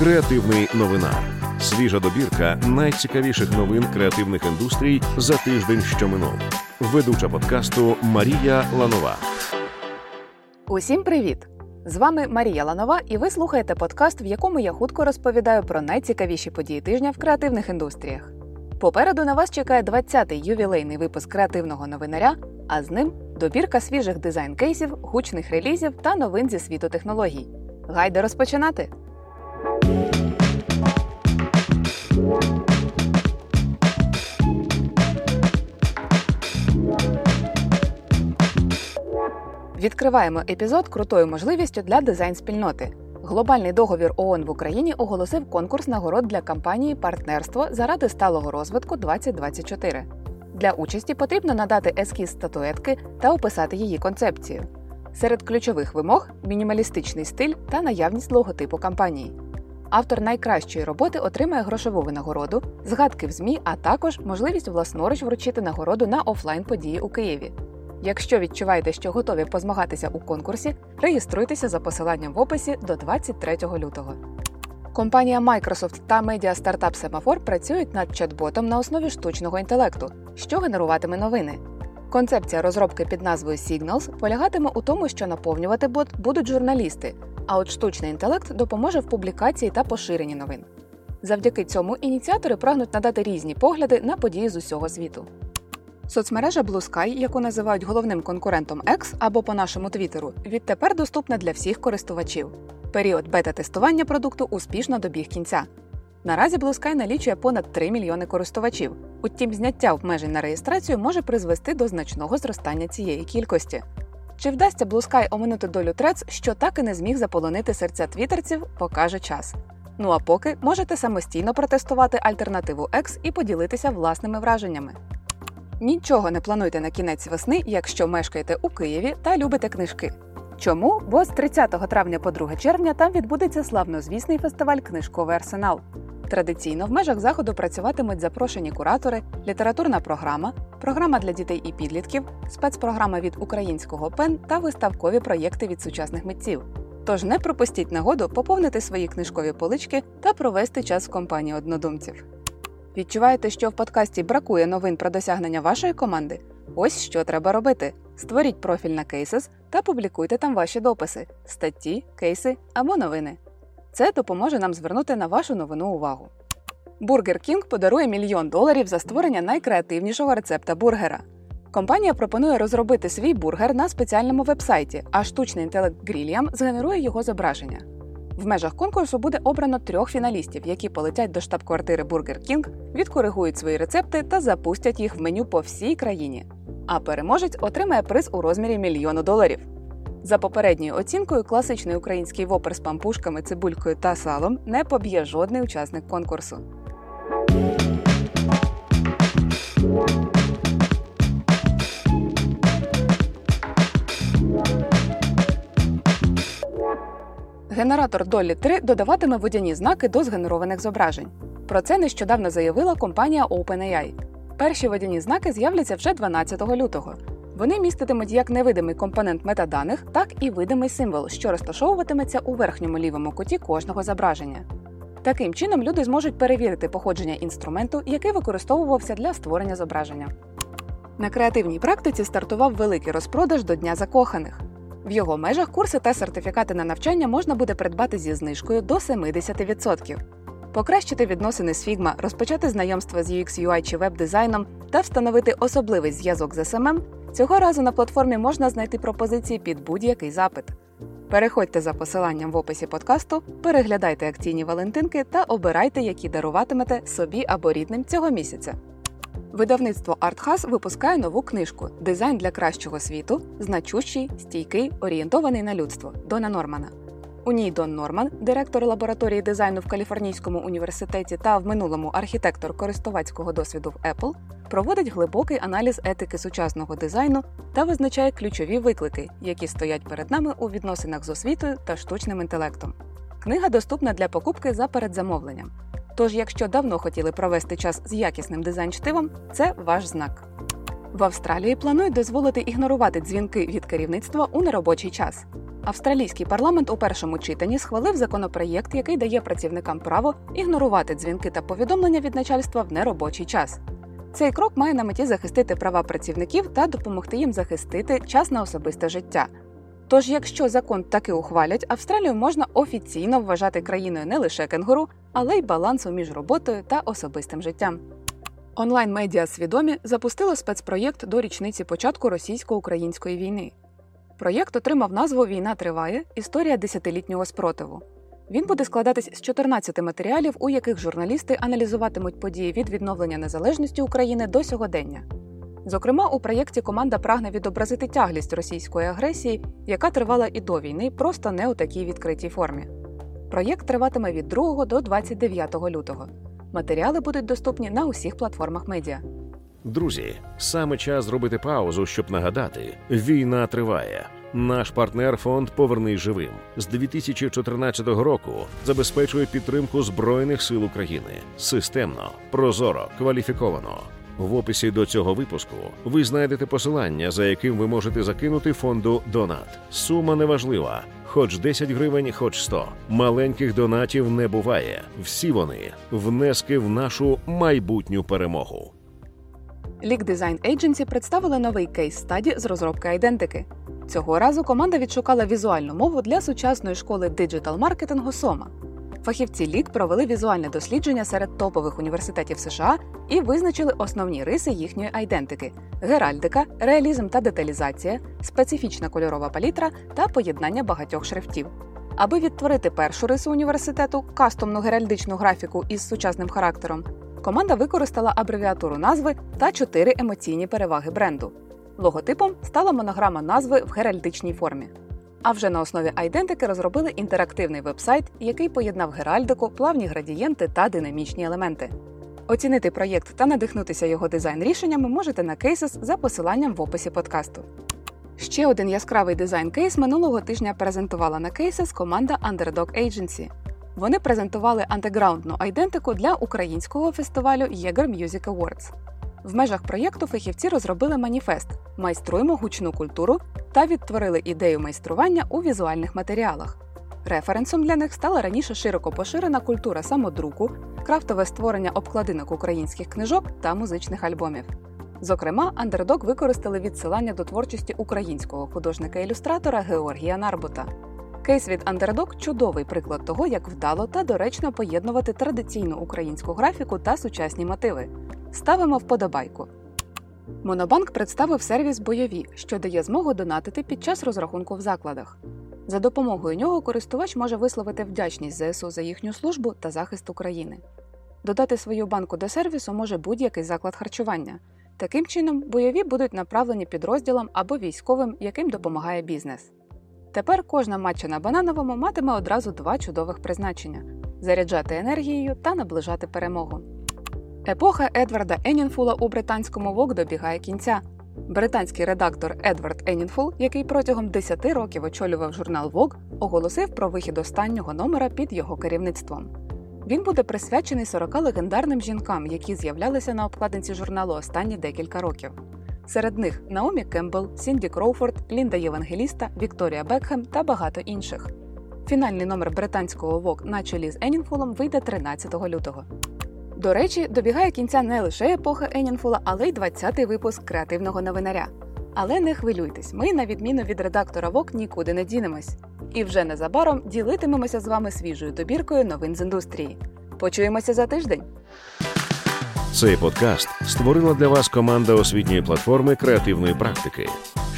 Креативний новина. Свіжа добірка найцікавіших новин креативних індустрій за тиждень, що минув. Ведуча подкасту Марія Ланова. Усім привіт! З вами Марія Ланова, і ви слухаєте подкаст, в якому я хутко розповідаю про найцікавіші події тижня в креативних індустріях. Попереду на вас чекає 20-й ювілейний випуск креативного новинаря, а з ним добірка свіжих дизайн-кейсів, гучних релізів та новин зі світу технологій. Гайде розпочинати! Відкриваємо епізод крутою можливістю для дизайн-спільноти. Глобальний договір ООН в Україні оголосив конкурс нагород для кампанії Партнерство заради сталого розвитку 2024. Для участі потрібно надати ескіз статуетки та описати її концепцію. Серед ключових вимог мінімалістичний стиль та наявність логотипу кампанії. Автор найкращої роботи отримає грошову винагороду, згадки в ЗМІ, а також можливість власноруч вручити нагороду на офлайн події у Києві. Якщо відчуваєте, що готові позмагатися у конкурсі, реєструйтеся за посиланням в описі до 23 лютого. Компанія Microsoft та медіа-стартап Semaphore працюють над чат-ботом на основі штучного інтелекту, що генеруватиме новини. Концепція розробки під назвою Signals полягатиме у тому, що наповнювати бот будуть журналісти, а от штучний інтелект допоможе в публікації та поширенні новин. Завдяки цьому ініціатори прагнуть надати різні погляди на події з усього світу. Соцмережа Blue Sky, яку називають головним конкурентом X або по нашому твіттеру, відтепер доступна для всіх користувачів. Період бета-тестування продукту успішно добіг кінця. Наразі Blue Sky налічує понад 3 мільйони користувачів. Утім, зняття обмежень на реєстрацію може призвести до значного зростання цієї кількості. Чи вдасться Blue Sky оминути долю трец, що так і не зміг заполонити серця твіттерців, покаже час. Ну а поки можете самостійно протестувати альтернативу X і поділитися власними враженнями. Нічого не плануйте на кінець весни, якщо мешкаєте у Києві та любите книжки. Чому? Бо з 30 травня по 2 червня там відбудеться славнозвісний фестиваль Книжковий арсенал. Традиційно в межах заходу працюватимуть запрошені куратори, літературна програма, програма для дітей і підлітків, спецпрограма від українського пен та виставкові проєкти від сучасних митців. Тож не пропустіть нагоду поповнити свої книжкові полички та провести час в компанії однодумців. Відчуваєте, що в подкасті бракує новин про досягнення вашої команди? Ось що треба робити: створіть профіль на Cases та публікуйте там ваші дописи, статті, кейси або новини. Це допоможе нам звернути на вашу новину увагу. Burger King подарує мільйон доларів за створення найкреативнішого рецепта бургера. Компанія пропонує розробити свій бургер на спеціальному вебсайті, а штучний інтелект Grilliam згенерує його зображення. В межах конкурсу буде обрано трьох фіналістів, які полетять до штаб-квартири Burger King, відкоригують свої рецепти та запустять їх в меню по всій країні. А переможець отримає приз у розмірі мільйону доларів. За попередньою оцінкою, класичний український вопер з пампушками, цибулькою та салом не поб'є жодний учасник конкурсу. Генератор Dolly 3 додаватиме водяні знаки до згенерованих зображень. Про це нещодавно заявила компанія OpenAI. Перші водяні знаки з'являться вже 12 лютого. Вони міститимуть як невидимий компонент метаданих, так і видимий символ, що розташовуватиметься у верхньому лівому куті кожного зображення. Таким чином люди зможуть перевірити походження інструменту, який використовувався для створення зображення. На креативній практиці стартував великий розпродаж до Дня закоханих. В його межах курси та сертифікати на навчання можна буде придбати зі знижкою до 70%. Покращити відносини з Figma, розпочати знайомство з UX, UI чи веб-дизайном та встановити особливий зв'язок з SMM Цього разу на платформі можна знайти пропозиції під будь-який запит. Переходьте за посиланням в описі подкасту, переглядайте акційні валентинки та обирайте, які даруватимете собі або рідним цього місяця. Видавництво ArtHouse випускає нову книжку Дизайн для кращого світу, значущий, стійкий, орієнтований на людство Дона Нормана. У ній Дон Норман, директор лабораторії дизайну в Каліфорнійському університеті та в минулому архітектор користувацького досвіду в Apple, проводить глибокий аналіз етики сучасного дизайну та визначає ключові виклики, які стоять перед нами у відносинах з освітою та штучним інтелектом. Книга доступна для покупки за передзамовленням. Тож, якщо давно хотіли провести час з якісним дизайн-штивом, це ваш знак. В Австралії планують дозволити ігнорувати дзвінки від керівництва у неробочий час. Австралійський парламент у першому читанні схвалив законопроєкт, який дає працівникам право ігнорувати дзвінки та повідомлення від начальства в неробочий час. Цей крок має на меті захистити права працівників та допомогти їм захистити час на особисте життя. Тож, якщо закон таки ухвалять, Австралію можна офіційно вважати країною не лише кенгуру, але й балансу між роботою та особистим життям. Онлайн-медіа свідомі запустило спецпроєкт до річниці початку російсько-української війни. Проєкт отримав назву Війна триває історія десятилітнього спротиву. Він буде складатись з 14 матеріалів, у яких журналісти аналізуватимуть події від відновлення незалежності України до сьогодення. Зокрема, у проєкті команда прагне відобразити тяглість російської агресії, яка тривала і до війни, просто не у такій відкритій формі. Проєкт триватиме від 2 до 29 лютого. Матеріали будуть доступні на усіх платформах медіа. Друзі, саме час зробити паузу, щоб нагадати: війна триває. Наш партнер фонд Повернись живим з 2014 року забезпечує підтримку збройних сил України системно, прозоро, кваліфіковано. В описі до цього випуску ви знайдете посилання, за яким ви можете закинути фонду Донат. Сума неважлива, хоч 10 гривень, хоч 100. Маленьких донатів не буває. Всі вони внески в нашу майбутню перемогу. Leak Design Agency представили новий кейс стаді з розробки айдентики. Цього разу команда відшукала візуальну мову для сучасної школи диджитал-маркетингу Сома. Фахівці лік провели візуальне дослідження серед топових університетів США і визначили основні риси їхньої айдентики: геральдика, реалізм та деталізація, специфічна кольорова палітра та поєднання багатьох шрифтів. Аби відтворити першу рису університету кастомну геральдичну графіку із сучасним характером, команда використала абревіатуру назви та чотири емоційні переваги бренду. Логотипом стала монограма назви в геральдичній формі. А вже на основі айдентики розробили інтерактивний вебсайт, який поєднав геральдику, плавні градієнти та динамічні елементи. Оцінити проєкт та надихнутися його дизайн рішеннями можете на Cases за посиланням в описі подкасту. Ще один яскравий дизайн кейс минулого тижня презентувала на Cases команда Underdog Agency. Вони презентували антиграундну айдентику для українського фестивалю Jaeger Music Awards. В межах проєкту фахівці розробили маніфест Майструємо гучну культуру та відтворили ідею майстрування у візуальних матеріалах. Референсом для них стала раніше широко поширена культура самодруку, крафтове створення обкладинок українських книжок та музичних альбомів. Зокрема, Underdog використали відсилання до творчості українського художника-ілюстратора Георгія Нарбута. Кейс від Underdog – чудовий приклад того, як вдало та доречно поєднувати традиційну українську графіку та сучасні мотиви. Ставимо вподобайку. Монобанк представив сервіс бойові, що дає змогу донатити під час розрахунку в закладах. За допомогою нього користувач може висловити вдячність ЗСУ за їхню службу та захист України. Додати свою банку до сервісу може будь-який заклад харчування. Таким чином, бойові будуть направлені підрозділам або військовим, яким допомагає бізнес. Тепер кожна матча на банановому матиме одразу два чудових призначення: заряджати енергією та наближати перемогу. Епоха Едварда Енінфула у британському ВОК добігає кінця. Британський редактор Едвард Енінфул, який протягом 10 років очолював журнал Vogue, оголосив про вихід останнього номера під його керівництвом. Він буде присвячений 40 легендарним жінкам, які з'являлися на обкладинці журналу останні декілька років. Серед них Наомі Кембл, Сінді Кроуфорд, Лінда Євангеліста, Вікторія Бекхем та багато інших. Фінальний номер британського Vogue на чолі з Енінфулом вийде 13 лютого. До речі, добігає кінця не лише епоха Енінфула, але й 20-й випуск креативного новинаря. Але не хвилюйтесь, ми, на відміну від редактора ВОК, нікуди не дінемось. І вже незабаром ділитимемося з вами свіжою добіркою новин з індустрії. Почуємося за тиждень. Цей подкаст створила для вас команда освітньої платформи креативної практики.